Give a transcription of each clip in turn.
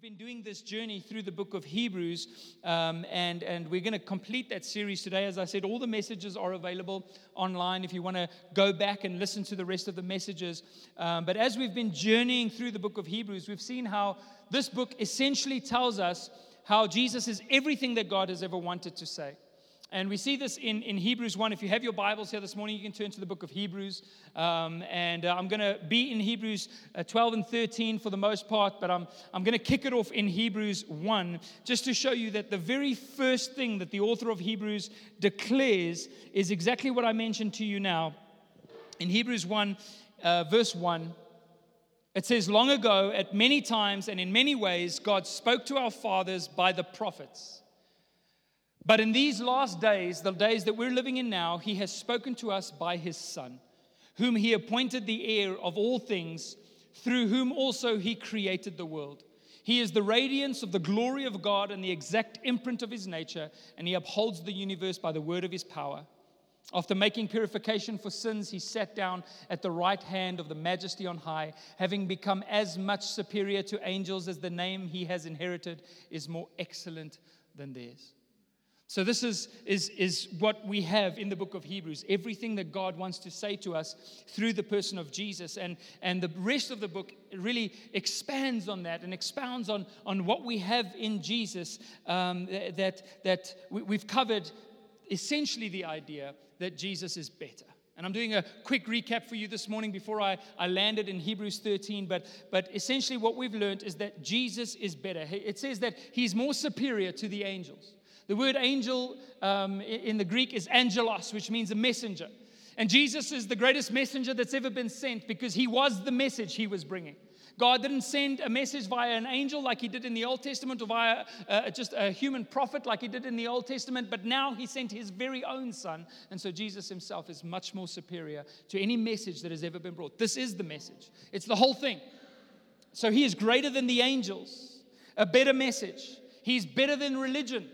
We've been doing this journey through the book of Hebrews, um, and, and we're going to complete that series today. As I said, all the messages are available online if you want to go back and listen to the rest of the messages. Um, but as we've been journeying through the book of Hebrews, we've seen how this book essentially tells us how Jesus is everything that God has ever wanted to say. And we see this in, in Hebrews 1. If you have your Bibles here this morning, you can turn to the book of Hebrews. Um, and uh, I'm going to be in Hebrews uh, 12 and 13 for the most part, but I'm, I'm going to kick it off in Hebrews 1 just to show you that the very first thing that the author of Hebrews declares is exactly what I mentioned to you now. In Hebrews 1, uh, verse 1, it says, Long ago, at many times and in many ways, God spoke to our fathers by the prophets. But in these last days, the days that we're living in now, he has spoken to us by his Son, whom he appointed the heir of all things, through whom also he created the world. He is the radiance of the glory of God and the exact imprint of his nature, and he upholds the universe by the word of his power. After making purification for sins, he sat down at the right hand of the majesty on high, having become as much superior to angels as the name he has inherited is more excellent than theirs. So, this is, is, is what we have in the book of Hebrews everything that God wants to say to us through the person of Jesus. And, and the rest of the book really expands on that and expounds on, on what we have in Jesus um, that, that we've covered essentially the idea that Jesus is better. And I'm doing a quick recap for you this morning before I, I landed in Hebrews 13. But, but essentially, what we've learned is that Jesus is better. It says that he's more superior to the angels. The word angel um, in the Greek is angelos, which means a messenger. And Jesus is the greatest messenger that's ever been sent because he was the message he was bringing. God didn't send a message via an angel like he did in the Old Testament or via uh, just a human prophet like he did in the Old Testament, but now he sent his very own son. And so Jesus himself is much more superior to any message that has ever been brought. This is the message, it's the whole thing. So he is greater than the angels, a better message. He's better than religion.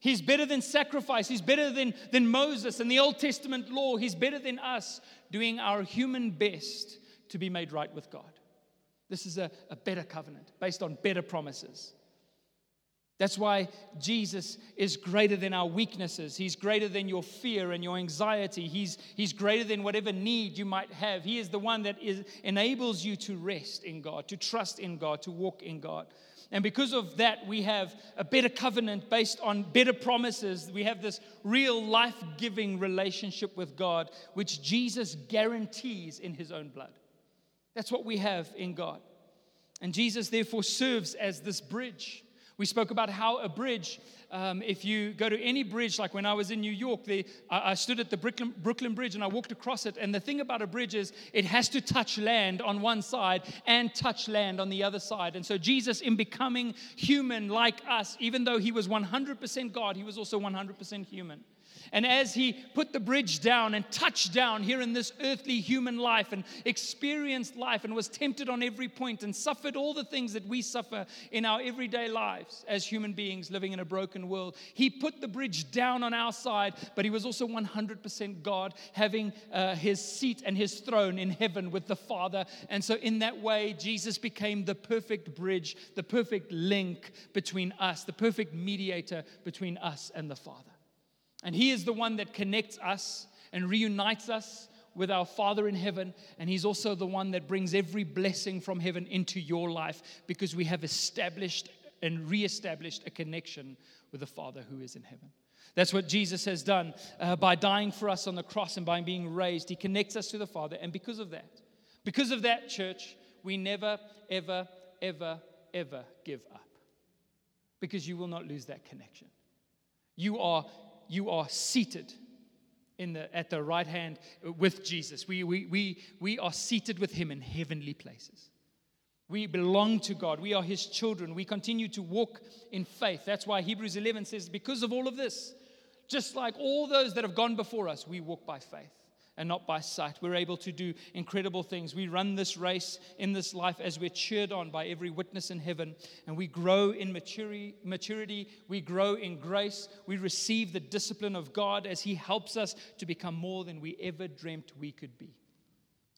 He's better than sacrifice. He's better than, than Moses and the Old Testament law. He's better than us doing our human best to be made right with God. This is a, a better covenant based on better promises. That's why Jesus is greater than our weaknesses. He's greater than your fear and your anxiety. He's, he's greater than whatever need you might have. He is the one that is, enables you to rest in God, to trust in God, to walk in God. And because of that, we have a better covenant based on better promises. We have this real life giving relationship with God, which Jesus guarantees in his own blood. That's what we have in God. And Jesus, therefore, serves as this bridge. We spoke about how a bridge um, if you go to any bridge, like when I was in New York, I, I stood at the Brooklyn, Brooklyn Bridge and I walked across it. And the thing about a bridge is it has to touch land on one side and touch land on the other side. And so Jesus, in becoming human like us, even though he was 100% God, he was also 100% human. And as he put the bridge down and touched down here in this earthly human life and experienced life and was tempted on every point and suffered all the things that we suffer in our everyday lives as human beings living in a broken world, he put the bridge down on our side, but he was also 100% God, having uh, his seat and his throne in heaven with the Father. And so, in that way, Jesus became the perfect bridge, the perfect link between us, the perfect mediator between us and the Father. And He is the one that connects us and reunites us with our Father in heaven. And He's also the one that brings every blessing from heaven into your life because we have established and reestablished a connection with the Father who is in heaven. That's what Jesus has done uh, by dying for us on the cross and by being raised. He connects us to the Father. And because of that, because of that, church, we never, ever, ever, ever give up because you will not lose that connection. You are you are seated in the, at the right hand with Jesus. We, we, we, we are seated with him in heavenly places. We belong to God. We are his children. We continue to walk in faith. That's why Hebrews 11 says, because of all of this, just like all those that have gone before us, we walk by faith and not by sight. We're able to do incredible things. We run this race in this life as we're cheered on by every witness in heaven, and we grow in maturity, maturity. We grow in grace. We receive the discipline of God as He helps us to become more than we ever dreamt we could be.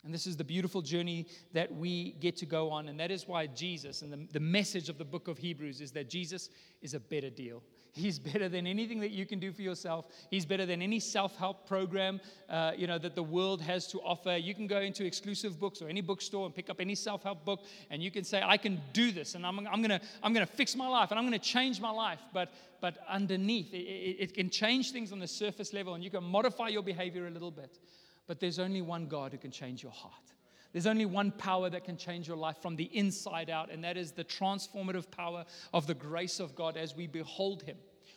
And this is the beautiful journey that we get to go on. And that is why Jesus, and the, the message of the book of Hebrews is that Jesus is a better deal. He's better than anything that you can do for yourself. He's better than any self-help program, uh, you know, that the world has to offer. You can go into exclusive books or any bookstore and pick up any self-help book, and you can say, "I can do this, and I'm, I'm gonna, I'm gonna fix my life, and I'm gonna change my life." But, but underneath, it, it, it can change things on the surface level, and you can modify your behavior a little bit. But there's only one God who can change your heart. There's only one power that can change your life from the inside out, and that is the transformative power of the grace of God as we behold Him.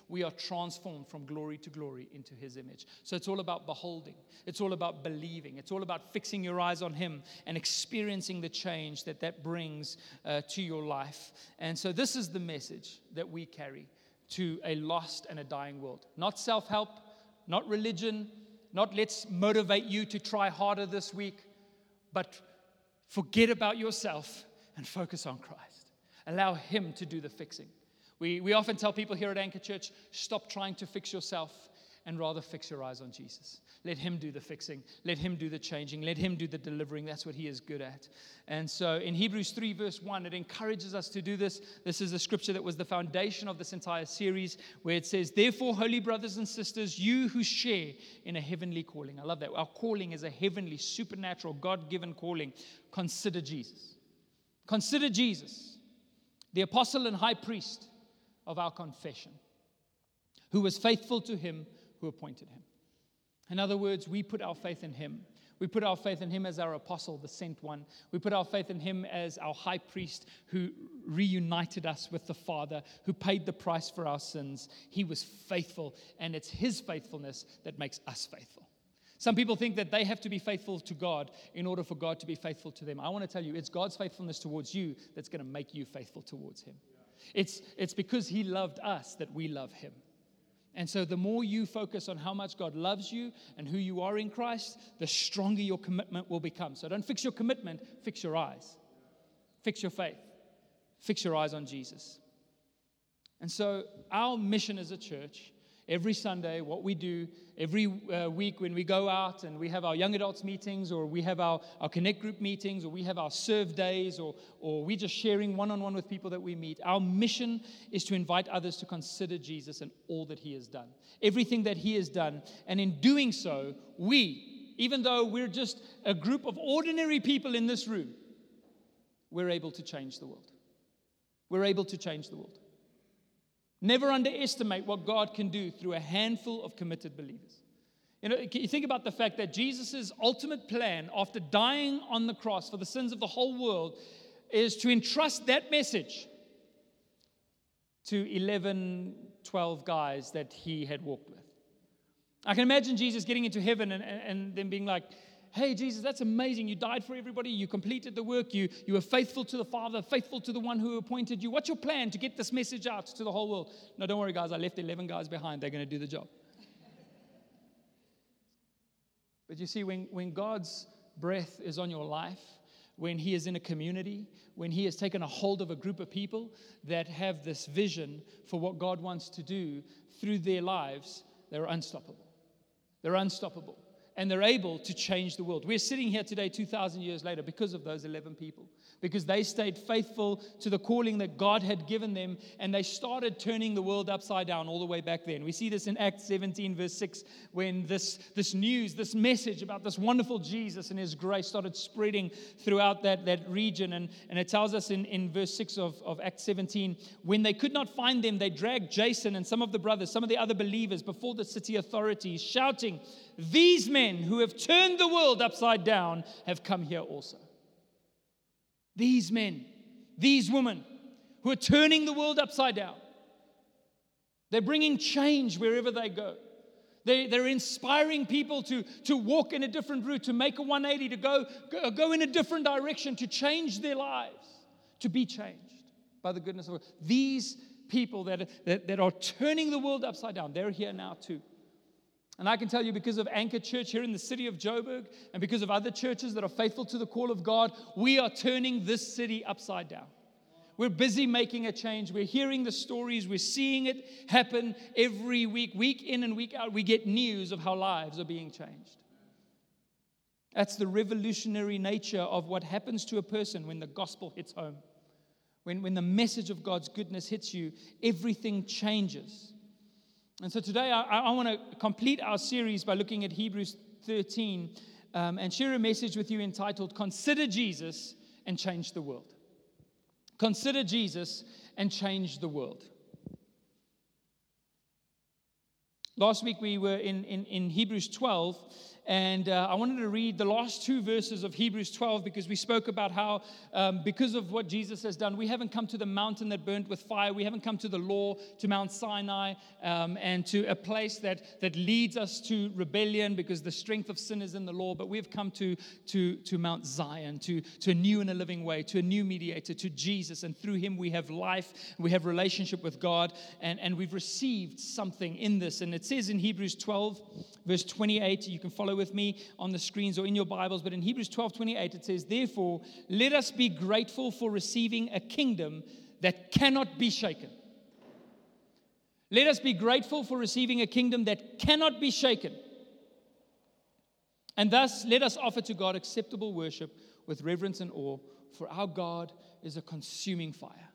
We are transformed from glory to glory into His image. So it's all about beholding, it's all about believing, it's all about fixing your eyes on Him and experiencing the change that that brings uh, to your life. And so this is the message that we carry to a lost and a dying world. Not self help, not religion, not let's motivate you to try harder this week, but forget about yourself and focus on Christ. Allow Him to do the fixing. We, we often tell people here at Anchor Church stop trying to fix yourself and rather fix your eyes on Jesus. Let Him do the fixing. Let Him do the changing. Let Him do the delivering. That's what He is good at. And so in Hebrews 3, verse 1, it encourages us to do this. This is the scripture that was the foundation of this entire series, where it says, Therefore, holy brothers and sisters, you who share in a heavenly calling. I love that. Our calling is a heavenly, supernatural, God given calling. Consider Jesus. Consider Jesus, the apostle and high priest of our confession, who was faithful to Him who appointed him. In other words, we put our faith in him. We put our faith in him as our apostle, the sent one. We put our faith in him as our high priest who reunited us with the Father, who paid the price for our sins. He was faithful, and it's his faithfulness that makes us faithful. Some people think that they have to be faithful to God in order for God to be faithful to them. I want to tell you, it's God's faithfulness towards you that's going to make you faithful towards him. It's, it's because he loved us that we love him. And so, the more you focus on how much God loves you and who you are in Christ, the stronger your commitment will become. So, don't fix your commitment, fix your eyes. Fix your faith. Fix your eyes on Jesus. And so, our mission as a church every Sunday, what we do every uh, week when we go out and we have our young adults meetings or we have our, our connect group meetings or we have our serve days or, or we're just sharing one on one with people that we meet, our mission is to invite others to consider Jesus and all that he has done, everything that he has done. And in doing so, we, even though we're just a group of ordinary people in this room, we're able to change the world. We're able to change the world. Never underestimate what God can do through a handful of committed believers. You know, you think about the fact that Jesus' ultimate plan after dying on the cross for the sins of the whole world is to entrust that message to 11, 12 guys that he had walked with. I can imagine Jesus getting into heaven and, and, and then being like, Hey, Jesus, that's amazing. You died for everybody. You completed the work. You, you were faithful to the Father, faithful to the one who appointed you. What's your plan to get this message out to the whole world? No, don't worry, guys. I left 11 guys behind. They're going to do the job. But you see, when, when God's breath is on your life, when He is in a community, when He has taken a hold of a group of people that have this vision for what God wants to do through their lives, they're unstoppable. They're unstoppable and they're able to change the world. We're sitting here today, 2,000 years later, because of those 11 people because they stayed faithful to the calling that God had given them and they started turning the world upside down all the way back then. We see this in Acts 17, verse 6, when this, this news, this message about this wonderful Jesus and his grace started spreading throughout that, that region. And, and it tells us in, in verse 6 of, of Acts 17 when they could not find them, they dragged Jason and some of the brothers, some of the other believers, before the city authorities, shouting, These men who have turned the world upside down have come here also. These men, these women who are turning the world upside down. They're bringing change wherever they go. They, they're inspiring people to, to walk in a different route, to make a 180, to go, go, go in a different direction, to change their lives, to be changed by the goodness of God. These people that, that, that are turning the world upside down, they're here now too. And I can tell you, because of Anchor Church here in the city of Joburg, and because of other churches that are faithful to the call of God, we are turning this city upside down. We're busy making a change. We're hearing the stories. We're seeing it happen every week, week in and week out. We get news of how lives are being changed. That's the revolutionary nature of what happens to a person when the gospel hits home. When, when the message of God's goodness hits you, everything changes. And so today I, I want to complete our series by looking at Hebrews 13 um, and share a message with you entitled Consider Jesus and Change the World. Consider Jesus and change the world. Last week we were in, in, in Hebrews 12, and uh, I wanted to read the last two verses of Hebrews 12 because we spoke about how, um, because of what Jesus has done, we haven't come to the mountain that burnt with fire. We haven't come to the law, to Mount Sinai, um, and to a place that, that leads us to rebellion because the strength of sin is in the law. But we've come to, to, to Mount Zion, to, to a new and a living way, to a new mediator, to Jesus. And through him we have life, we have relationship with God, and, and we've received something in this. And it says in Hebrews 12, verse 28, you can follow follow with me on the screens or in your Bibles, but in Hebrews 12 28, it says, Therefore, let us be grateful for receiving a kingdom that cannot be shaken. Let us be grateful for receiving a kingdom that cannot be shaken. And thus, let us offer to God acceptable worship with reverence and awe, for our God is a consuming fire.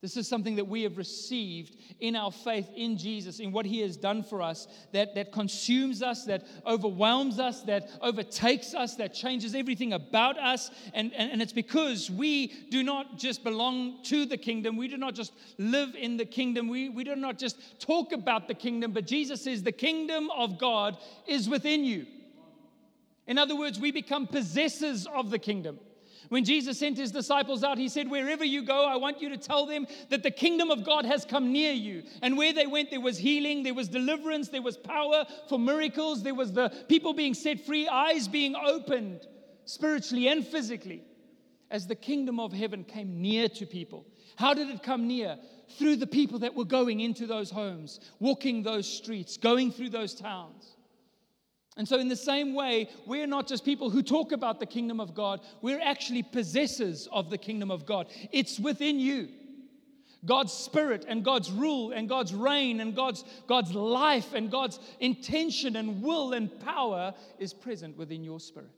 This is something that we have received in our faith in Jesus, in what He has done for us, that, that consumes us, that overwhelms us, that overtakes us, that changes everything about us. And, and, and it's because we do not just belong to the kingdom, we do not just live in the kingdom, we, we do not just talk about the kingdom, but Jesus says the kingdom of God is within you. In other words, we become possessors of the kingdom. When Jesus sent his disciples out, he said, Wherever you go, I want you to tell them that the kingdom of God has come near you. And where they went, there was healing, there was deliverance, there was power for miracles, there was the people being set free, eyes being opened spiritually and physically as the kingdom of heaven came near to people. How did it come near? Through the people that were going into those homes, walking those streets, going through those towns. And so, in the same way, we're not just people who talk about the kingdom of God, we're actually possessors of the kingdom of God. It's within you. God's spirit and God's rule and God's reign and God's, God's life and God's intention and will and power is present within your spirit.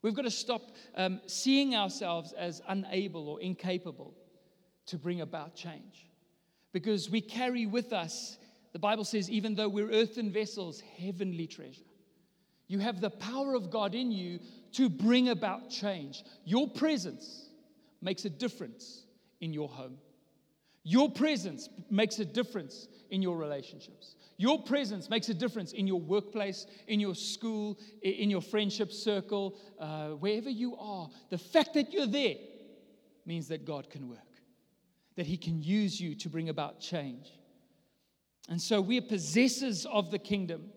We've got to stop um, seeing ourselves as unable or incapable to bring about change because we carry with us, the Bible says, even though we're earthen vessels, heavenly treasure. You have the power of God in you to bring about change. Your presence makes a difference in your home. Your presence makes a difference in your relationships. Your presence makes a difference in your workplace, in your school, in your friendship circle, uh, wherever you are. The fact that you're there means that God can work, that He can use you to bring about change. And so we are possessors of the kingdom.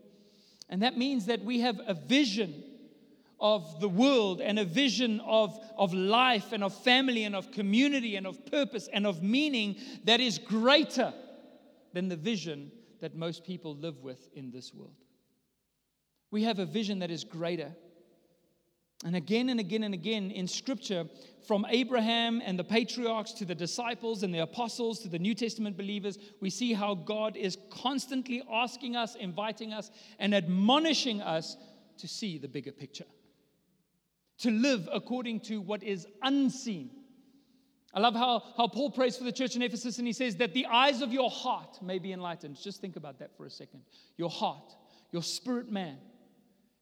And that means that we have a vision of the world and a vision of, of life and of family and of community and of purpose and of meaning that is greater than the vision that most people live with in this world. We have a vision that is greater. And again and again and again in Scripture, from Abraham and the patriarchs to the disciples and the apostles to the New Testament believers, we see how God is constantly asking us, inviting us, and admonishing us to see the bigger picture, to live according to what is unseen. I love how, how Paul prays for the church in Ephesus and he says that the eyes of your heart may be enlightened. Just think about that for a second. Your heart, your spirit man,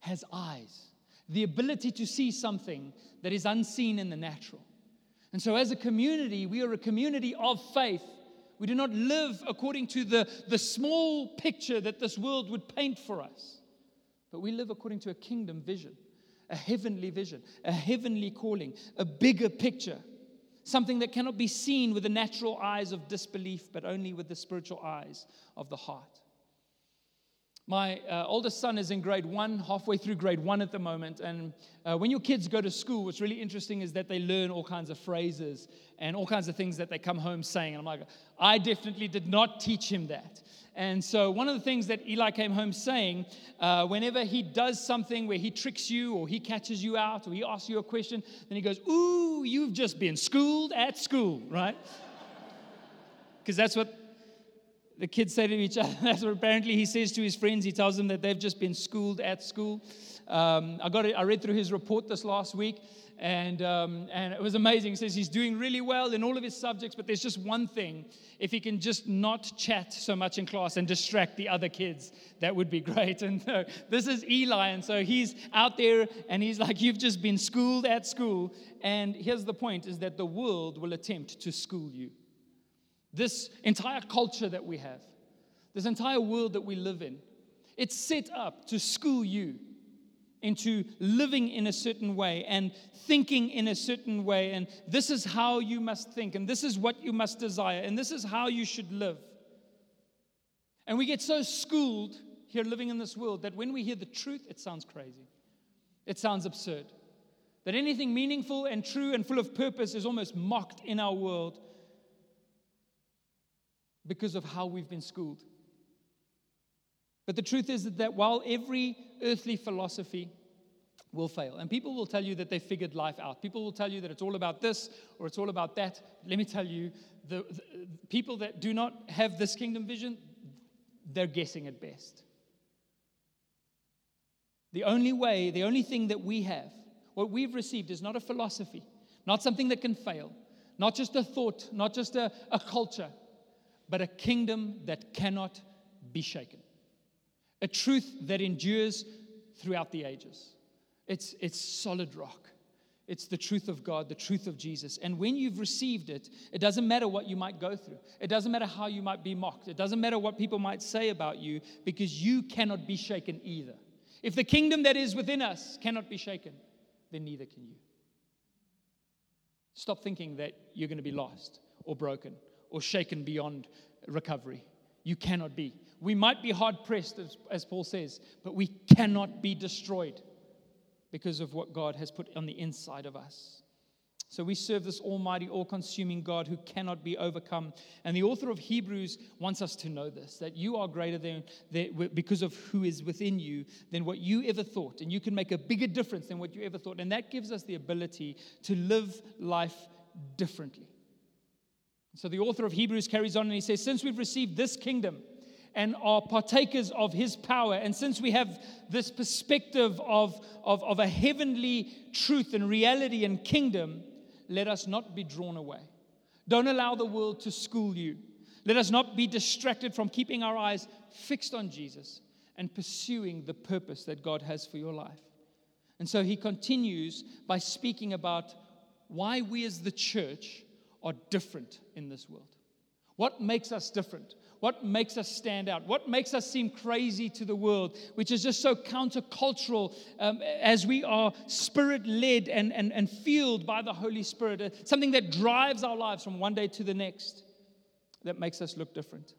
has eyes the ability to see something that is unseen in the natural. And so, as a community, we are a community of faith. We do not live according to the, the small picture that this world would paint for us, but we live according to a kingdom vision, a heavenly vision, a heavenly calling, a bigger picture, something that cannot be seen with the natural eyes of disbelief, but only with the spiritual eyes of the heart. My uh, oldest son is in grade one, halfway through grade one at the moment. And uh, when your kids go to school, what's really interesting is that they learn all kinds of phrases and all kinds of things that they come home saying. And I'm like, I definitely did not teach him that. And so, one of the things that Eli came home saying, uh, whenever he does something where he tricks you or he catches you out or he asks you a question, then he goes, Ooh, you've just been schooled at school, right? Because that's what the kids say to each other, that's what apparently he says to his friends. He tells them that they've just been schooled at school. Um, I, got it, I read through his report this last week, and, um, and it was amazing. He says he's doing really well in all of his subjects, but there's just one thing. If he can just not chat so much in class and distract the other kids, that would be great. And this is Eli, and so he's out there and he's like, You've just been schooled at school. And here's the point is that the world will attempt to school you. This entire culture that we have, this entire world that we live in, it's set up to school you into living in a certain way and thinking in a certain way. And this is how you must think, and this is what you must desire, and this is how you should live. And we get so schooled here living in this world that when we hear the truth, it sounds crazy. It sounds absurd. That anything meaningful and true and full of purpose is almost mocked in our world because of how we've been schooled. But the truth is that while every earthly philosophy will fail, and people will tell you that they figured life out, people will tell you that it's all about this or it's all about that. Let me tell you, the, the people that do not have this kingdom vision, they're guessing at best. The only way, the only thing that we have, what we've received is not a philosophy, not something that can fail, not just a thought, not just a, a culture, but a kingdom that cannot be shaken. A truth that endures throughout the ages. It's, it's solid rock. It's the truth of God, the truth of Jesus. And when you've received it, it doesn't matter what you might go through. It doesn't matter how you might be mocked. It doesn't matter what people might say about you because you cannot be shaken either. If the kingdom that is within us cannot be shaken, then neither can you. Stop thinking that you're going to be lost or broken or shaken beyond recovery. You cannot be. We might be hard pressed, as, as, Paul says, but we cannot be destroyed because of what God has put on the inside of us. So we serve this almighty, all consuming God who cannot be overcome. And the author of Hebrews wants us to know this that you are greater than, because of who is within you than what you ever thought. And you can make a bigger difference than what you ever thought. And that gives us the ability to live life differently. So the author of Hebrews carries on and he says, Since we've received this kingdom and are partakers of his power, and since we have this perspective of, of, of a heavenly truth and reality and kingdom, let us not be drawn away. Don't allow the world to school you. Let us not be distracted from keeping our eyes fixed on Jesus and pursuing the purpose that God has for your life. And so he continues by speaking about why we as the church are different in this world. What makes us different? What makes us stand out? What makes us seem crazy to the world, which is just so countercultural um, as we are spirit led and, and, and fueled by the Holy Spirit? Uh, something that drives our lives from one day to the next that makes us look different.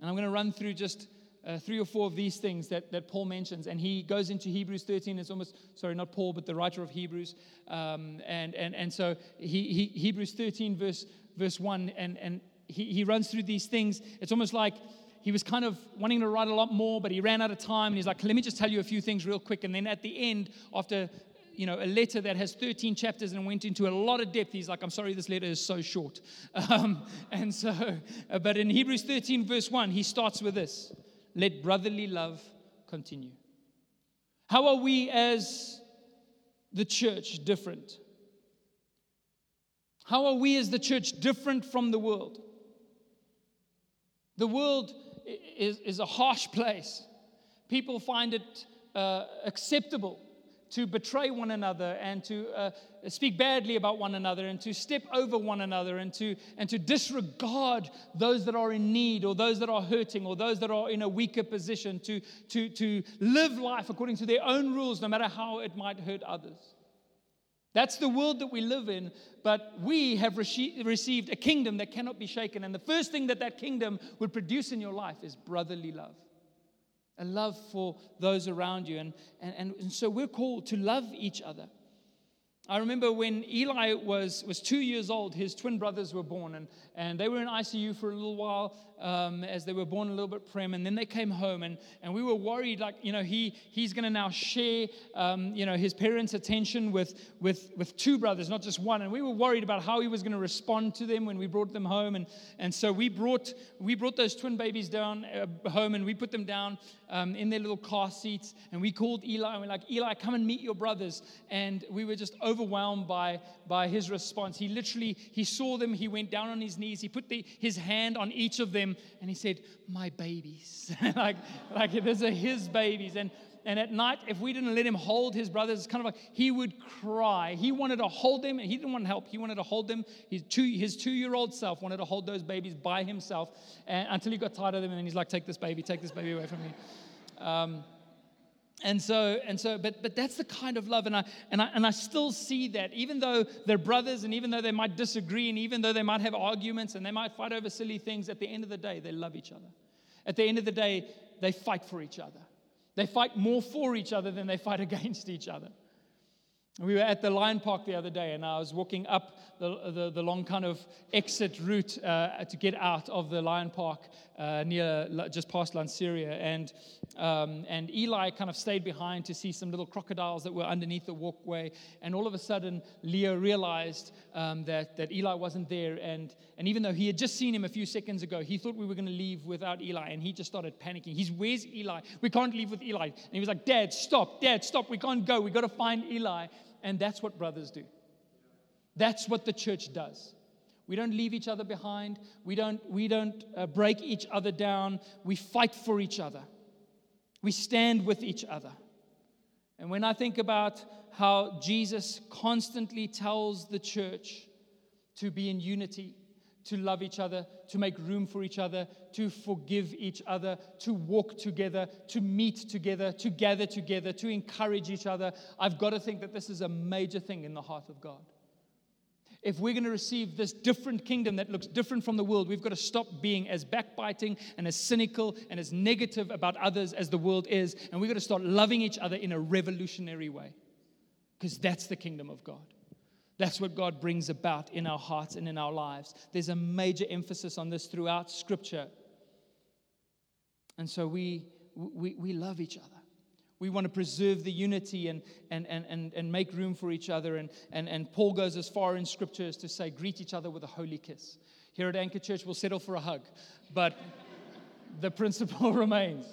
And I'm going to run through just uh, three or four of these things that, that Paul mentions. And he goes into Hebrews 13. It's almost, sorry, not Paul, but the writer of Hebrews. Um, and, and, and so he, he, Hebrews 13, verse, verse 1, and, and he, he runs through these things. It's almost like he was kind of wanting to write a lot more, but he ran out of time. And he's like, let me just tell you a few things real quick. And then at the end, after you know, a letter that has 13 chapters and went into a lot of depth. He's like, I'm sorry, this letter is so short. Um, and so, uh, but in Hebrews 13, verse 1, he starts with this let brotherly love continue. How are we as the church different? How are we as the church different from the world? The world is, is a harsh place. People find it uh, acceptable to betray one another and to uh, speak badly about one another and to step over one another and to, and to disregard those that are in need or those that are hurting or those that are in a weaker position, to, to, to live life according to their own rules, no matter how it might hurt others. That's the world that we live in, but we have received a kingdom that cannot be shaken. And the first thing that that kingdom would produce in your life is brotherly love a love for those around you. And, and, and so we're called to love each other. I remember when Eli was, was two years old, his twin brothers were born, and, and they were in ICU for a little while um, as they were born a little bit prim, and then they came home, and, and we were worried, like, you know, he, he's going to now share, um, you know, his parents' attention with, with, with two brothers, not just one, and we were worried about how he was going to respond to them when we brought them home, and, and so we brought, we brought those twin babies down uh, home, and we put them down um, in their little car seats, and we called Eli, and we're like, Eli, come and meet your brothers, and we were just overwhelmed by, by his response. He literally, he saw them, he went down on his knees, he put the, his hand on each of them, and he said, My babies. like, like these are his babies. And, and at night, if we didn't let him hold his brothers, it's kind of like he would cry. He wanted to hold them, and he didn't want help. He wanted to hold them. His two, his two-year-old self wanted to hold those babies by himself and, until he got tired of them, and then he's like, "Take this baby, take this baby away from me." Um, and so and so but but that's the kind of love and I, and I and i still see that even though they're brothers and even though they might disagree and even though they might have arguments and they might fight over silly things at the end of the day they love each other at the end of the day they fight for each other they fight more for each other than they fight against each other. We were at the Lion Park the other day, and I was walking up the, the, the long kind of exit route uh, to get out of the Lion Park uh, near just past Lanseria. And, um, and Eli kind of stayed behind to see some little crocodiles that were underneath the walkway. And all of a sudden, Leo realized um, that, that Eli wasn't there. And, and even though he had just seen him a few seconds ago, he thought we were going to leave without Eli. And he just started panicking. He's, Where's Eli? We can't leave with Eli. And he was like, Dad, stop, Dad, stop. We can't go. we got to find Eli. And that's what brothers do. That's what the church does. We don't leave each other behind. We don't, we don't uh, break each other down. We fight for each other. We stand with each other. And when I think about how Jesus constantly tells the church to be in unity, to love each other, to make room for each other, to forgive each other, to walk together, to meet together, to gather together, to encourage each other. I've got to think that this is a major thing in the heart of God. If we're going to receive this different kingdom that looks different from the world, we've got to stop being as backbiting and as cynical and as negative about others as the world is. And we've got to start loving each other in a revolutionary way because that's the kingdom of God. That's what God brings about in our hearts and in our lives. There's a major emphasis on this throughout Scripture. And so we, we, we love each other. We want to preserve the unity and, and, and, and, and make room for each other. And, and, and Paul goes as far in Scripture as to say, greet each other with a holy kiss. Here at Anchor Church, we'll settle for a hug, but the principle remains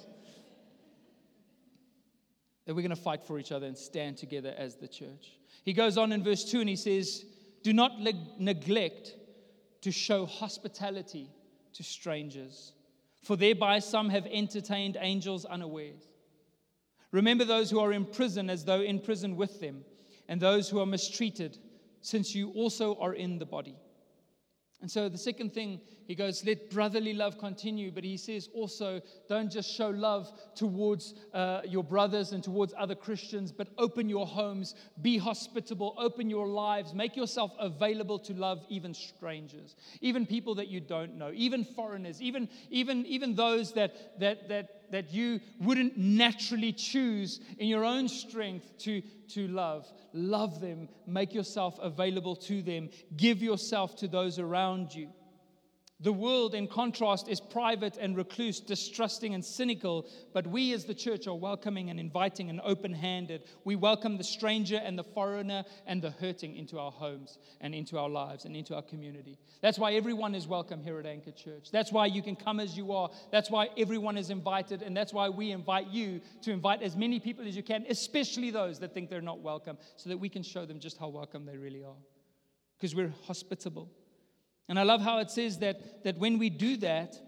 that we're going to fight for each other and stand together as the church. He goes on in verse 2 and he says, Do not neglect to show hospitality to strangers, for thereby some have entertained angels unawares. Remember those who are in prison as though in prison with them, and those who are mistreated, since you also are in the body. And so the second thing, he goes, let brotherly love continue. But he says also, don't just show love towards uh, your brothers and towards other Christians, but open your homes, be hospitable, open your lives, make yourself available to love even strangers, even people that you don't know, even foreigners, even, even, even those that, that, that, that you wouldn't naturally choose in your own strength to, to love. Love them, make yourself available to them, give yourself to those around you. The world, in contrast, is private and recluse, distrusting and cynical, but we as the church are welcoming and inviting and open handed. We welcome the stranger and the foreigner and the hurting into our homes and into our lives and into our community. That's why everyone is welcome here at Anchor Church. That's why you can come as you are. That's why everyone is invited, and that's why we invite you to invite as many people as you can, especially those that think they're not welcome, so that we can show them just how welcome they really are. Because we're hospitable. And I love how it says that, that when we do that,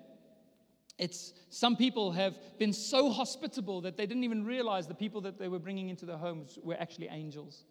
it's some people have been so hospitable that they didn't even realize the people that they were bringing into their homes were actually angels.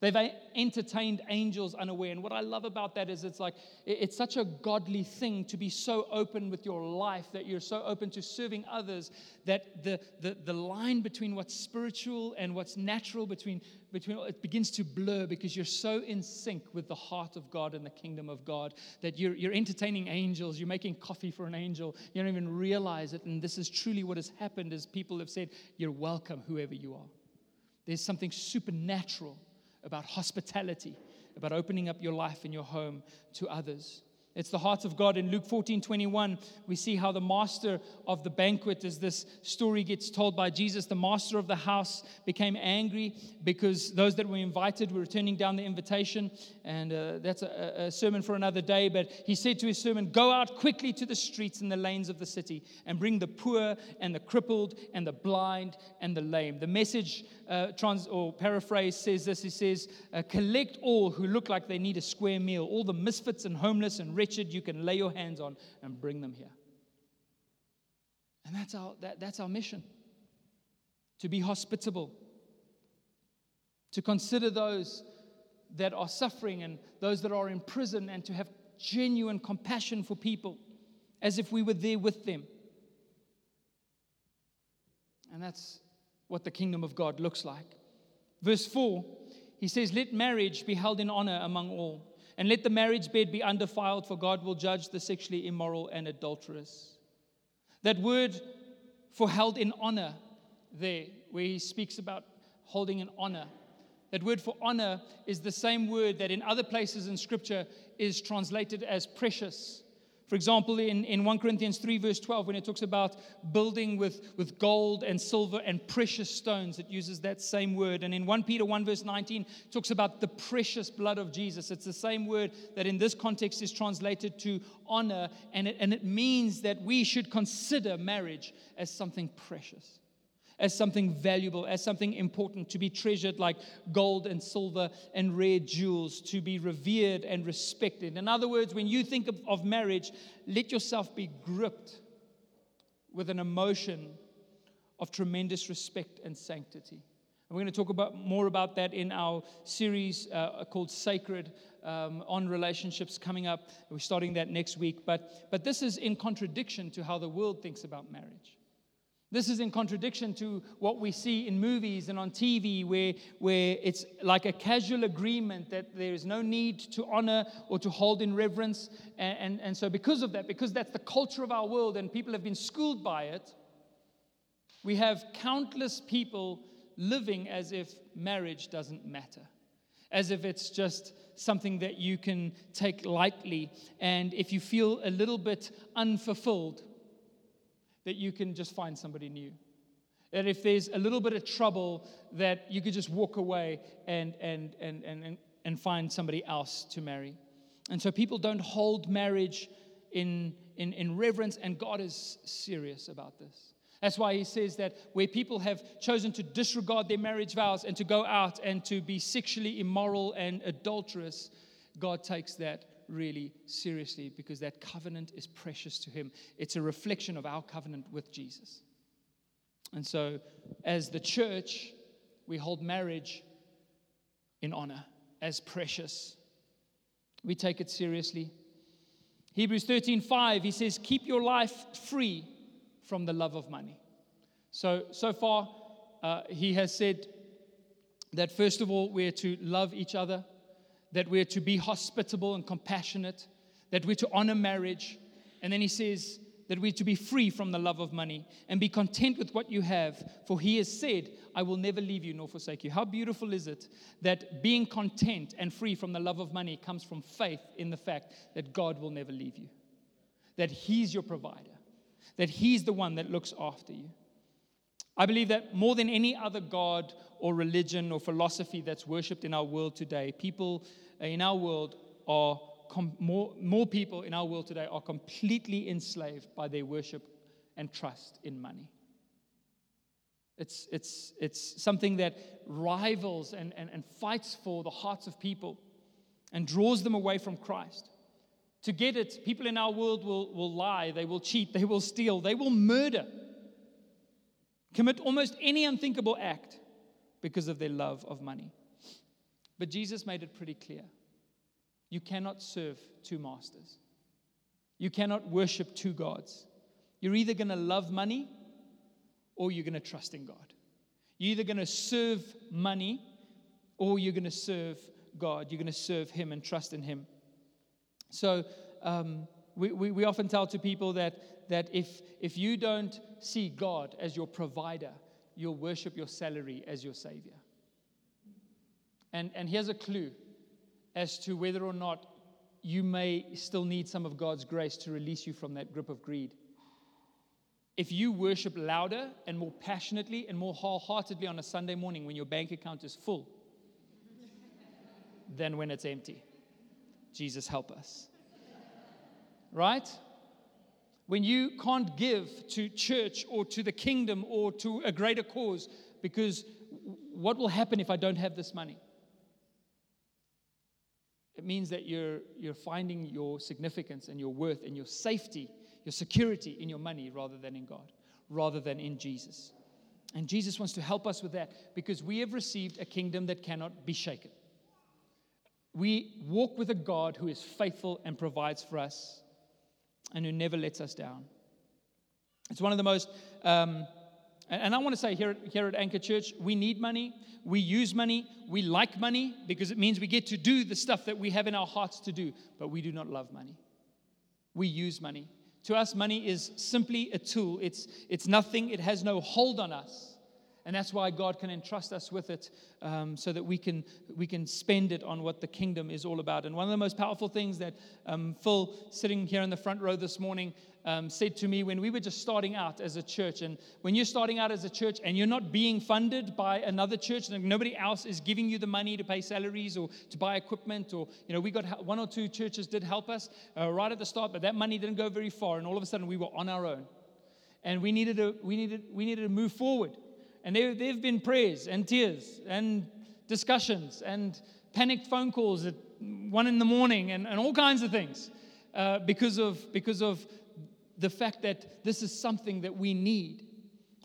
They've entertained angels unaware. And what I love about that is it's like, it's such a godly thing to be so open with your life, that you're so open to serving others, that the, the, the line between what's spiritual and what's natural, between, between it begins to blur because you're so in sync with the heart of God and the kingdom of God that you're, you're entertaining angels, you're making coffee for an angel, you don't even realize it. And this is truly what has happened is people have said, You're welcome, whoever you are. There's something supernatural about hospitality, about opening up your life and your home to others. It's the heart of God. In Luke 14 21, we see how the master of the banquet, as this story gets told by Jesus, the master of the house became angry because those that were invited were turning down the invitation. And uh, that's a, a sermon for another day. But he said to his servant, Go out quickly to the streets and the lanes of the city and bring the poor and the crippled and the blind and the lame. The message uh, trans or paraphrase says this He says, uh, Collect all who look like they need a square meal, all the misfits and homeless and wretched you can lay your hands on and bring them here. And that's our, that, that's our mission to be hospitable, to consider those that are suffering and those that are in prison, and to have genuine compassion for people as if we were there with them. And that's what the kingdom of God looks like. Verse 4, he says, Let marriage be held in honor among all, and let the marriage bed be undefiled, for God will judge the sexually immoral and adulterous. That word for held in honor there, where he speaks about holding in honor, that word for honor is the same word that in other places in Scripture is translated as precious. For example, in, in 1 Corinthians 3, verse 12, when it talks about building with, with gold and silver and precious stones, it uses that same word. And in 1 Peter 1, verse 19, talks about the precious blood of Jesus. It's the same word that in this context is translated to honor, and it, and it means that we should consider marriage as something precious as something valuable, as something important, to be treasured like gold and silver and rare jewels, to be revered and respected. In other words, when you think of, of marriage, let yourself be gripped with an emotion of tremendous respect and sanctity. And we're going to talk about more about that in our series uh, called Sacred um, on relationships coming up. We're starting that next week. But, but this is in contradiction to how the world thinks about marriage. This is in contradiction to what we see in movies and on TV, where, where it's like a casual agreement that there is no need to honor or to hold in reverence. And, and, and so, because of that, because that's the culture of our world and people have been schooled by it, we have countless people living as if marriage doesn't matter, as if it's just something that you can take lightly. And if you feel a little bit unfulfilled, that you can just find somebody new. That if there's a little bit of trouble, that you could just walk away and, and, and, and, and find somebody else to marry. And so people don't hold marriage in, in, in reverence, and God is serious about this. That's why he says that where people have chosen to disregard their marriage vows and to go out and to be sexually immoral and adulterous, God takes that really seriously because that covenant is precious to him. It's a reflection of our covenant with Jesus. And so, as the church, we hold marriage in honor as precious. We take it seriously. Hebrews 13 5, he says, Keep your life free from the love of money. So, so far, uh, he has said that first of all, we're to love each other that we're to be hospitable and compassionate, that we're to honor marriage. And then he says that we're to be free from the love of money and be content with what you have, for he has said, I will never leave you nor forsake you. How beautiful is it that being content and free from the love of money comes from faith in the fact that God will never leave you, that he's your provider, that he's the one that looks after you. I believe that more than any other God or religion or philosophy that's worshipped in our world today, people in our world are com- more, more people in our world today are completely enslaved by their worship and trust in money. It's, it's, it's something that rivals and, and, and fights for the hearts of people and draws them away from Christ. To get it, people in our world will, will lie, they will cheat, they will steal, they will murder commit almost any unthinkable act because of their love of money. But Jesus made it pretty clear you cannot serve two masters, you cannot worship two gods. You're either going to love money or you're going to trust in God. You're either going to serve money or you're going to serve God. You're going to serve Him and trust in Him. So, um, we, we, we often tell to people that that if, if you don't see God as your provider, you'll worship your salary as your savior. And, and here's a clue as to whether or not you may still need some of God's grace to release you from that grip of greed. If you worship louder and more passionately and more wholeheartedly on a Sunday morning when your bank account is full than when it's empty, Jesus help us. Right? When you can't give to church or to the kingdom or to a greater cause because what will happen if I don't have this money? It means that you're, you're finding your significance and your worth and your safety, your security in your money rather than in God, rather than in Jesus. And Jesus wants to help us with that because we have received a kingdom that cannot be shaken. We walk with a God who is faithful and provides for us and who never lets us down. It's one of the most um, and I want to say here, here at Anchor Church, we need money, we use money, we like money because it means we get to do the stuff that we have in our hearts to do, but we do not love money. We use money. To us, money is simply a tool, it's, it's nothing, it has no hold on us. And that's why God can entrust us with it um, so that we can, we can spend it on what the kingdom is all about. And one of the most powerful things that um, Phil, sitting here in the front row this morning, um, said to me when we were just starting out as a church. And when you're starting out as a church and you're not being funded by another church, and nobody else is giving you the money to pay salaries or to buy equipment, or, you know, we got one or two churches did help us uh, right at the start, but that money didn't go very far. And all of a sudden we were on our own. And we needed to, we needed, we needed to move forward. And there, there have been prayers and tears and discussions and panicked phone calls at one in the morning and, and all kinds of things uh, because, of, because of the fact that this is something that we need.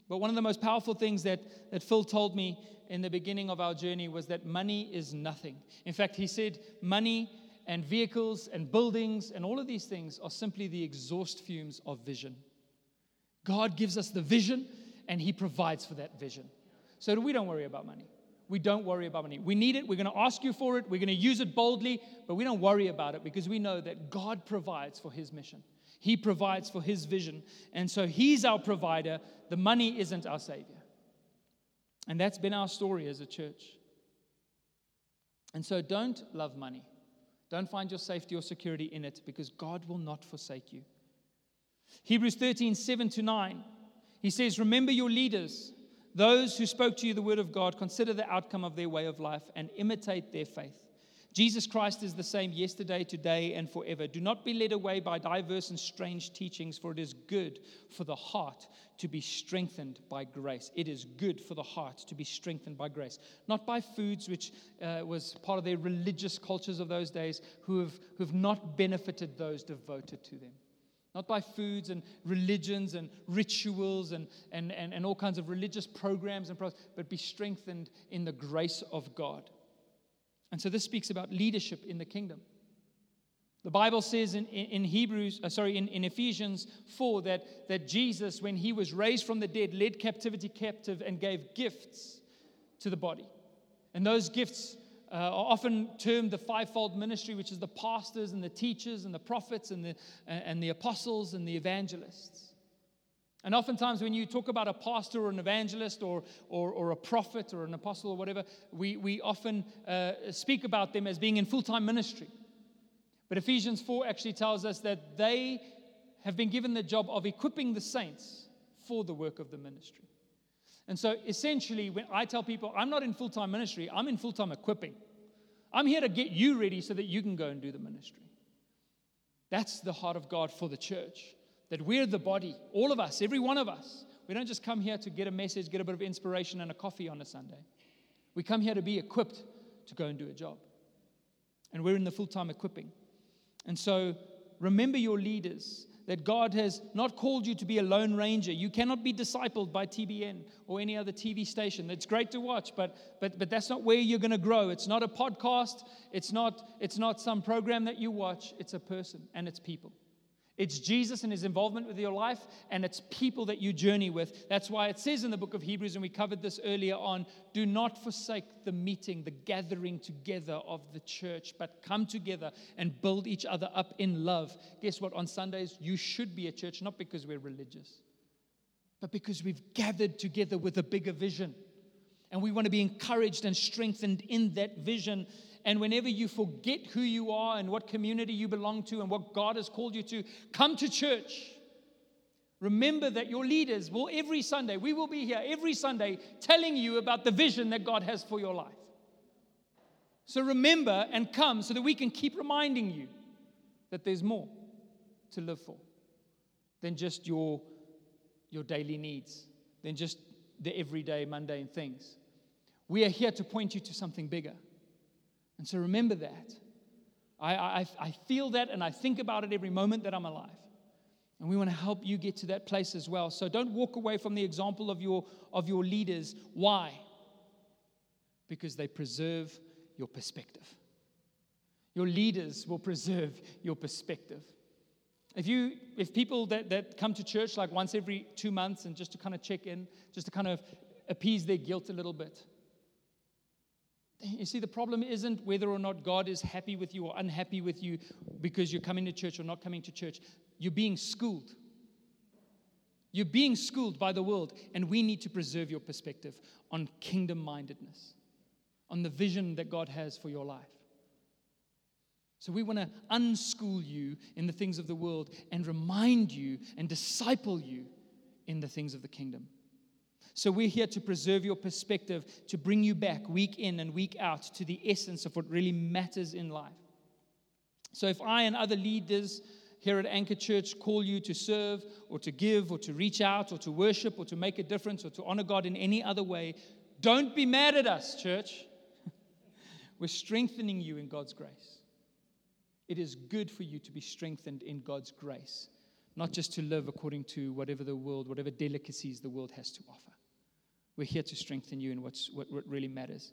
But one of the most powerful things that, that Phil told me in the beginning of our journey was that money is nothing. In fact, he said money and vehicles and buildings and all of these things are simply the exhaust fumes of vision. God gives us the vision and He provides for that vision. So we don't worry about money. We don't worry about money. We need it. We're going to ask you for it. We're going to use it boldly, but we don't worry about it because we know that God provides for His mission. He provides for His vision. And so He's our provider. The money isn't our Savior. And that's been our story as a church. And so don't love money. Don't find your safety or security in it because God will not forsake you. Hebrews 13, 7 to 9 he says, Remember your leaders, those who spoke to you the word of God, consider the outcome of their way of life and imitate their faith. Jesus Christ is the same yesterday, today, and forever. Do not be led away by diverse and strange teachings, for it is good for the heart to be strengthened by grace. It is good for the heart to be strengthened by grace, not by foods, which uh, was part of their religious cultures of those days, who have, who have not benefited those devoted to them not by foods and religions and rituals and, and, and, and all kinds of religious programs and programs, but be strengthened in the grace of God. And so this speaks about leadership in the kingdom. The Bible says in, in, Hebrews, uh, sorry, in, in Ephesians 4 that, that Jesus, when he was raised from the dead, led captivity captive and gave gifts to the body. And those gifts uh, are often termed the fivefold ministry, which is the pastors and the teachers and the prophets and the, and the apostles and the evangelists. And oftentimes, when you talk about a pastor or an evangelist or, or, or a prophet or an apostle or whatever, we, we often uh, speak about them as being in full time ministry. But Ephesians 4 actually tells us that they have been given the job of equipping the saints for the work of the ministry. And so essentially, when I tell people I'm not in full time ministry, I'm in full time equipping. I'm here to get you ready so that you can go and do the ministry. That's the heart of God for the church. That we're the body, all of us, every one of us. We don't just come here to get a message, get a bit of inspiration and a coffee on a Sunday. We come here to be equipped to go and do a job. And we're in the full time equipping. And so remember your leaders that God has not called you to be a lone ranger. You cannot be discipled by TBN or any other TV station. It's great to watch, but, but, but that's not where you're going to grow. It's not a podcast, it's not, it's not some program that you watch. It's a person and it's people. It's Jesus and his involvement with your life, and it's people that you journey with. That's why it says in the book of Hebrews, and we covered this earlier on do not forsake the meeting, the gathering together of the church, but come together and build each other up in love. Guess what? On Sundays, you should be a church, not because we're religious, but because we've gathered together with a bigger vision. And we want to be encouraged and strengthened in that vision. And whenever you forget who you are and what community you belong to and what God has called you to, come to church. Remember that your leaders will every Sunday, we will be here every Sunday telling you about the vision that God has for your life. So remember and come so that we can keep reminding you that there's more to live for than just your, your daily needs, than just the everyday mundane things. We are here to point you to something bigger. And so remember that. I, I, I feel that and I think about it every moment that I'm alive. And we want to help you get to that place as well. So don't walk away from the example of your, of your leaders. Why? Because they preserve your perspective. Your leaders will preserve your perspective. If you if people that, that come to church like once every two months and just to kind of check in, just to kind of appease their guilt a little bit. You see, the problem isn't whether or not God is happy with you or unhappy with you because you're coming to church or not coming to church. You're being schooled. You're being schooled by the world, and we need to preserve your perspective on kingdom mindedness, on the vision that God has for your life. So we want to unschool you in the things of the world and remind you and disciple you in the things of the kingdom. So we're here to preserve your perspective, to bring you back week in and week out to the essence of what really matters in life. So if I and other leaders here at Anchor Church call you to serve or to give or to reach out or to worship or to make a difference or to honor God in any other way, don't be mad at us, church. We're strengthening you in God's grace. It is good for you to be strengthened in God's grace, not just to live according to whatever the world, whatever delicacies the world has to offer. We're here to strengthen you in what's, what, what really matters.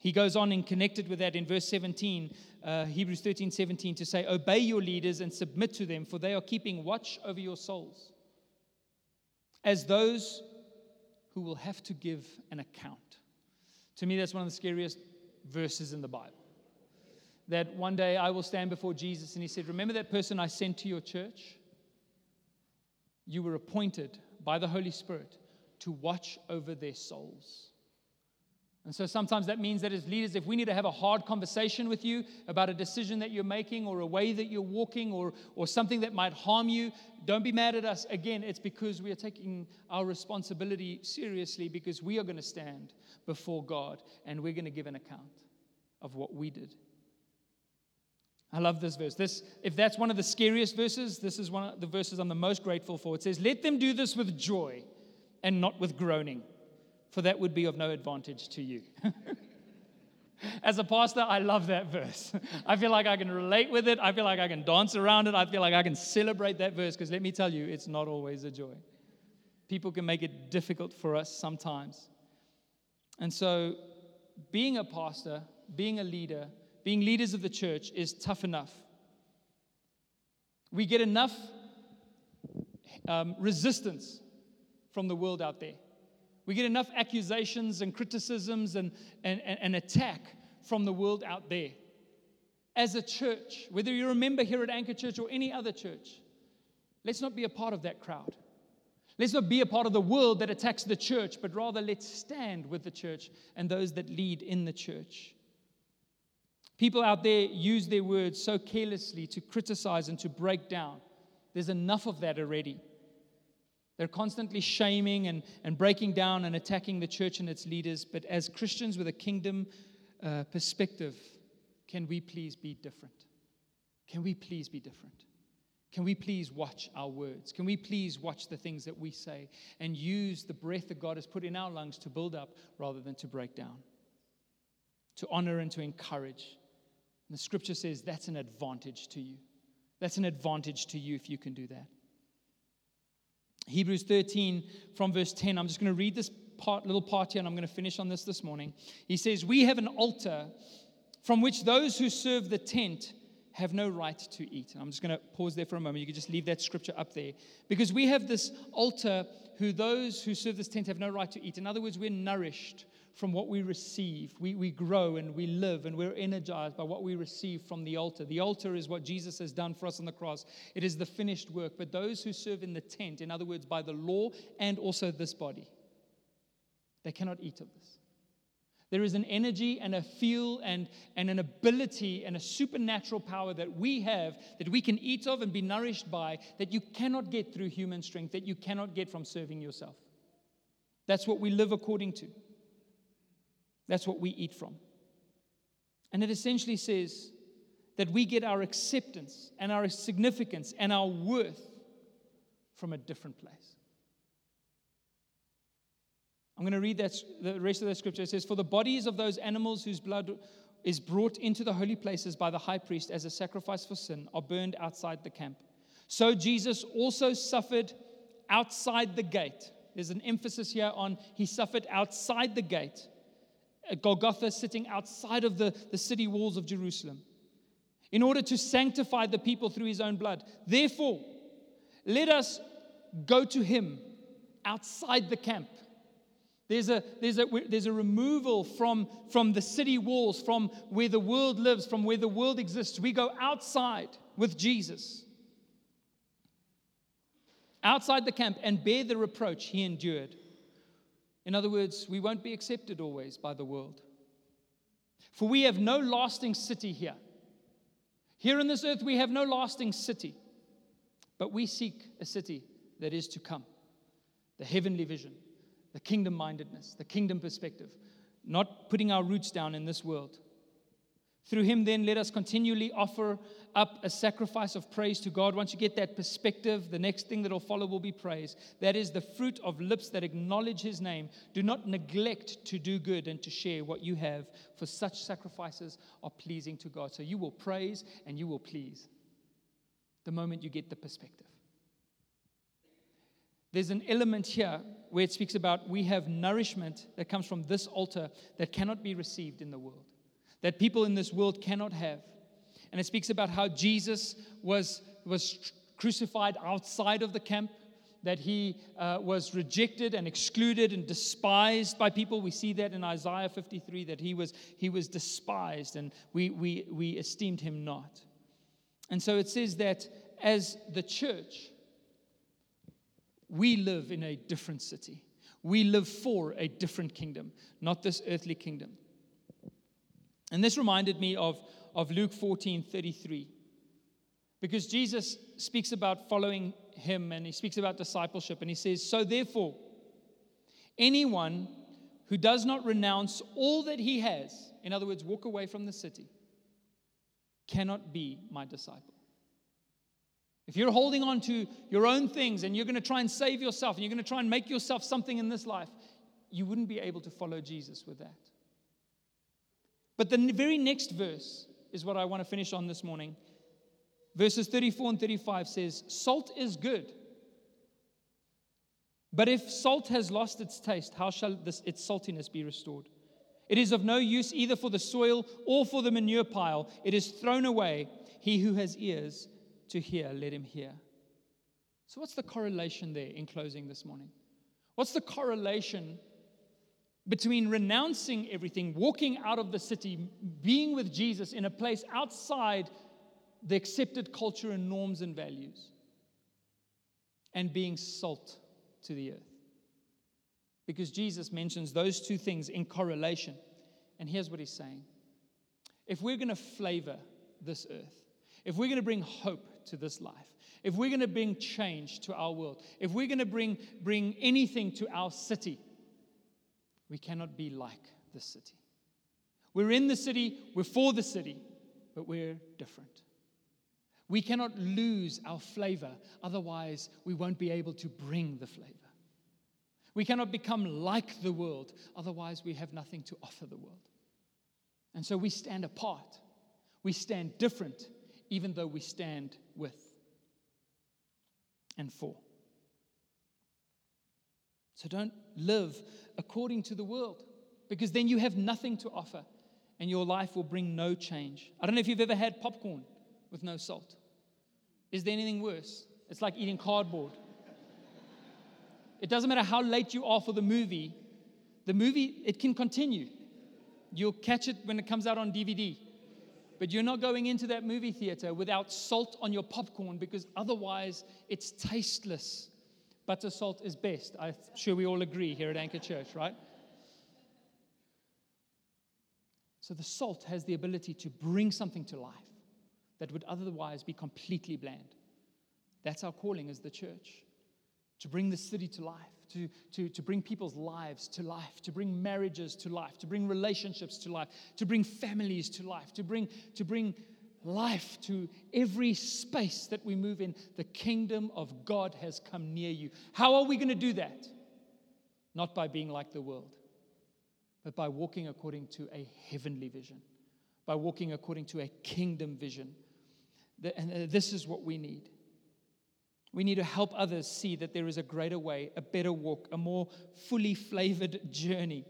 He goes on and connected with that in verse 17, uh, Hebrews 13, 17, to say, Obey your leaders and submit to them, for they are keeping watch over your souls, as those who will have to give an account. To me, that's one of the scariest verses in the Bible. That one day I will stand before Jesus, and he said, Remember that person I sent to your church? You were appointed by the Holy Spirit to watch over their souls. And so sometimes that means that as leaders, if we need to have a hard conversation with you about a decision that you're making or a way that you're walking or, or something that might harm you, don't be mad at us. Again, it's because we are taking our responsibility seriously because we are going to stand before God and we're going to give an account of what we did. I love this verse. This, if that's one of the scariest verses, this is one of the verses I'm the most grateful for. It says, Let them do this with joy and not with groaning for that would be of no advantage to you. As a pastor, I love that verse. I feel like I can relate with it. I feel like I can dance around it. I feel like I can celebrate that verse because let me tell you, it's not always a joy. People can make it difficult for us sometimes. And so, being a pastor, being a leader, being leaders of the church is tough enough. We get enough um, resistance from the world out there. We get enough accusations and criticisms and, and, and, attack from the world out there. As a church, whether you remember here at Anchor Church or any other church, let's not be a part of that crowd. Let's not be a part of the world that attacks the church, but rather let's stand with the church and those that lead in the church. People out there use their words so carelessly to criticize and to break down. There's enough of that already. They're constantly shaming and, and breaking down and attacking the church and its leaders. But as Christians with a kingdom uh, perspective, can we please be different? Can we please be different? Can we please watch our words? Can we please watch the things that we say and use the breath that God has put in our lungs to build up rather than to break down? To honor and to encourage. And the scripture says that's an advantage to you. That's an advantage to you if you can do that. Hebrews 13 from verse 10. I'm just going to read this part, little part here and I'm going to finish on this this morning. He says, We have an altar from which those who serve the tent have no right to eat. And I'm just going to pause there for a moment. You can just leave that scripture up there. Because we have this altar who those who serve this tent have no right to eat. In other words, we're nourished from what we receive. We, we grow and we live and we're energized by what we receive from the altar. The altar is what Jesus has done for us on the cross, it is the finished work. But those who serve in the tent, in other words, by the law and also this body, they cannot eat of this. There is an energy and a feel and, and an ability and a supernatural power that we have that we can eat of and be nourished by that you cannot get through human strength, that you cannot get from serving yourself. That's what we live according to. That's what we eat from. And it essentially says that we get our acceptance and our significance and our worth from a different place. I'm going to read that, the rest of the scripture. It says, For the bodies of those animals whose blood is brought into the holy places by the high priest as a sacrifice for sin are burned outside the camp. So Jesus also suffered outside the gate. There's an emphasis here on he suffered outside the gate Golgotha, sitting outside of the, the city walls of Jerusalem, in order to sanctify the people through his own blood. Therefore, let us go to him outside the camp. There's a, there's, a, there's a removal from, from the city walls, from where the world lives, from where the world exists. We go outside with Jesus. Outside the camp and bear the reproach he endured. In other words, we won't be accepted always by the world. For we have no lasting city here. Here on this earth, we have no lasting city, but we seek a city that is to come the heavenly vision, the kingdom mindedness, the kingdom perspective, not putting our roots down in this world. Through him, then, let us continually offer up a sacrifice of praise to God. Once you get that perspective, the next thing that will follow will be praise. That is the fruit of lips that acknowledge his name. Do not neglect to do good and to share what you have, for such sacrifices are pleasing to God. So you will praise and you will please the moment you get the perspective. There's an element here where it speaks about we have nourishment that comes from this altar that cannot be received in the world that people in this world cannot have. And it speaks about how Jesus was, was crucified outside of the camp, that he uh, was rejected and excluded and despised by people. We see that in Isaiah 53, that he was, he was despised and we, we, we esteemed him not. And so it says that as the church, we live in a different city. We live for a different kingdom, not this earthly kingdom. And this reminded me of, of Luke 14 33. Because Jesus speaks about following him and he speaks about discipleship. And he says, So therefore, anyone who does not renounce all that he has, in other words, walk away from the city, cannot be my disciple. If you're holding on to your own things and you're going to try and save yourself and you're going to try and make yourself something in this life, you wouldn't be able to follow Jesus with that. But the very next verse is what I want to finish on this morning. Verses 34 and 35 says, Salt is good. But if salt has lost its taste, how shall this, its saltiness be restored? It is of no use either for the soil or for the manure pile. It is thrown away. He who has ears to hear, let him hear. So, what's the correlation there in closing this morning? What's the correlation between renouncing everything, walking out of the city, being with Jesus in a place outside the accepted culture and norms and values, and being salt to the earth. Because Jesus mentions those two things in correlation. And here's what he's saying if we're going to flavor this earth, if we're going to bring hope to this life, if we're going to bring change to our world, if we're going to bring, bring anything to our city, we cannot be like the city. We're in the city, we're for the city, but we're different. We cannot lose our flavor, otherwise, we won't be able to bring the flavor. We cannot become like the world, otherwise, we have nothing to offer the world. And so we stand apart. We stand different, even though we stand with and for. So don't live according to the world because then you have nothing to offer and your life will bring no change. I don't know if you've ever had popcorn with no salt. Is there anything worse? It's like eating cardboard. It doesn't matter how late you are for the movie, the movie, it can continue. You'll catch it when it comes out on DVD. But you're not going into that movie theater without salt on your popcorn because otherwise it's tasteless. Butter salt is best. I'm sure we all agree here at Anchor Church, right? So the salt has the ability to bring something to life that would otherwise be completely bland. That's our calling as the church to bring the city to life, to, to, to bring people's lives to life, to bring marriages to life, to bring relationships to life, to bring families to life, to bring, to bring life to every space that we move in. The kingdom of God has come near you. How are we going to do that? Not by being like the world but by walking according to a heavenly vision, by walking according to a kingdom vision. And uh, this is what we need. We need to help others see that there is a greater way, a better walk, a more fully flavored journey.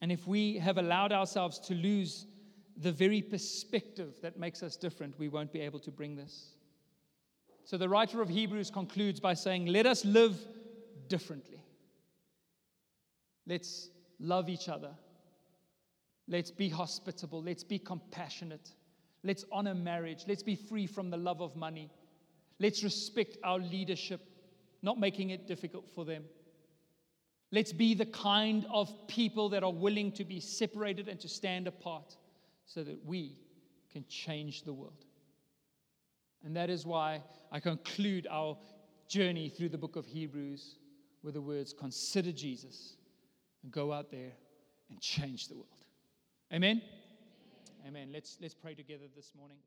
And if we have allowed ourselves to lose the very perspective that makes us different, we won't be able to bring this. So the writer of Hebrews concludes by saying, Let us live differently. Let's love each other. Let's be hospitable. Let's be compassionate. Let's honor marriage. Let's be free from the love of money. Let's respect our leadership, not making it difficult for them. Let's be the kind of people that are willing to be separated and to stand apart so that we can change the world. And that is why I conclude our journey through the book of Hebrews with the words Consider Jesus and go out there and change the world. Amen? Amen. Let's, let's pray together this morning.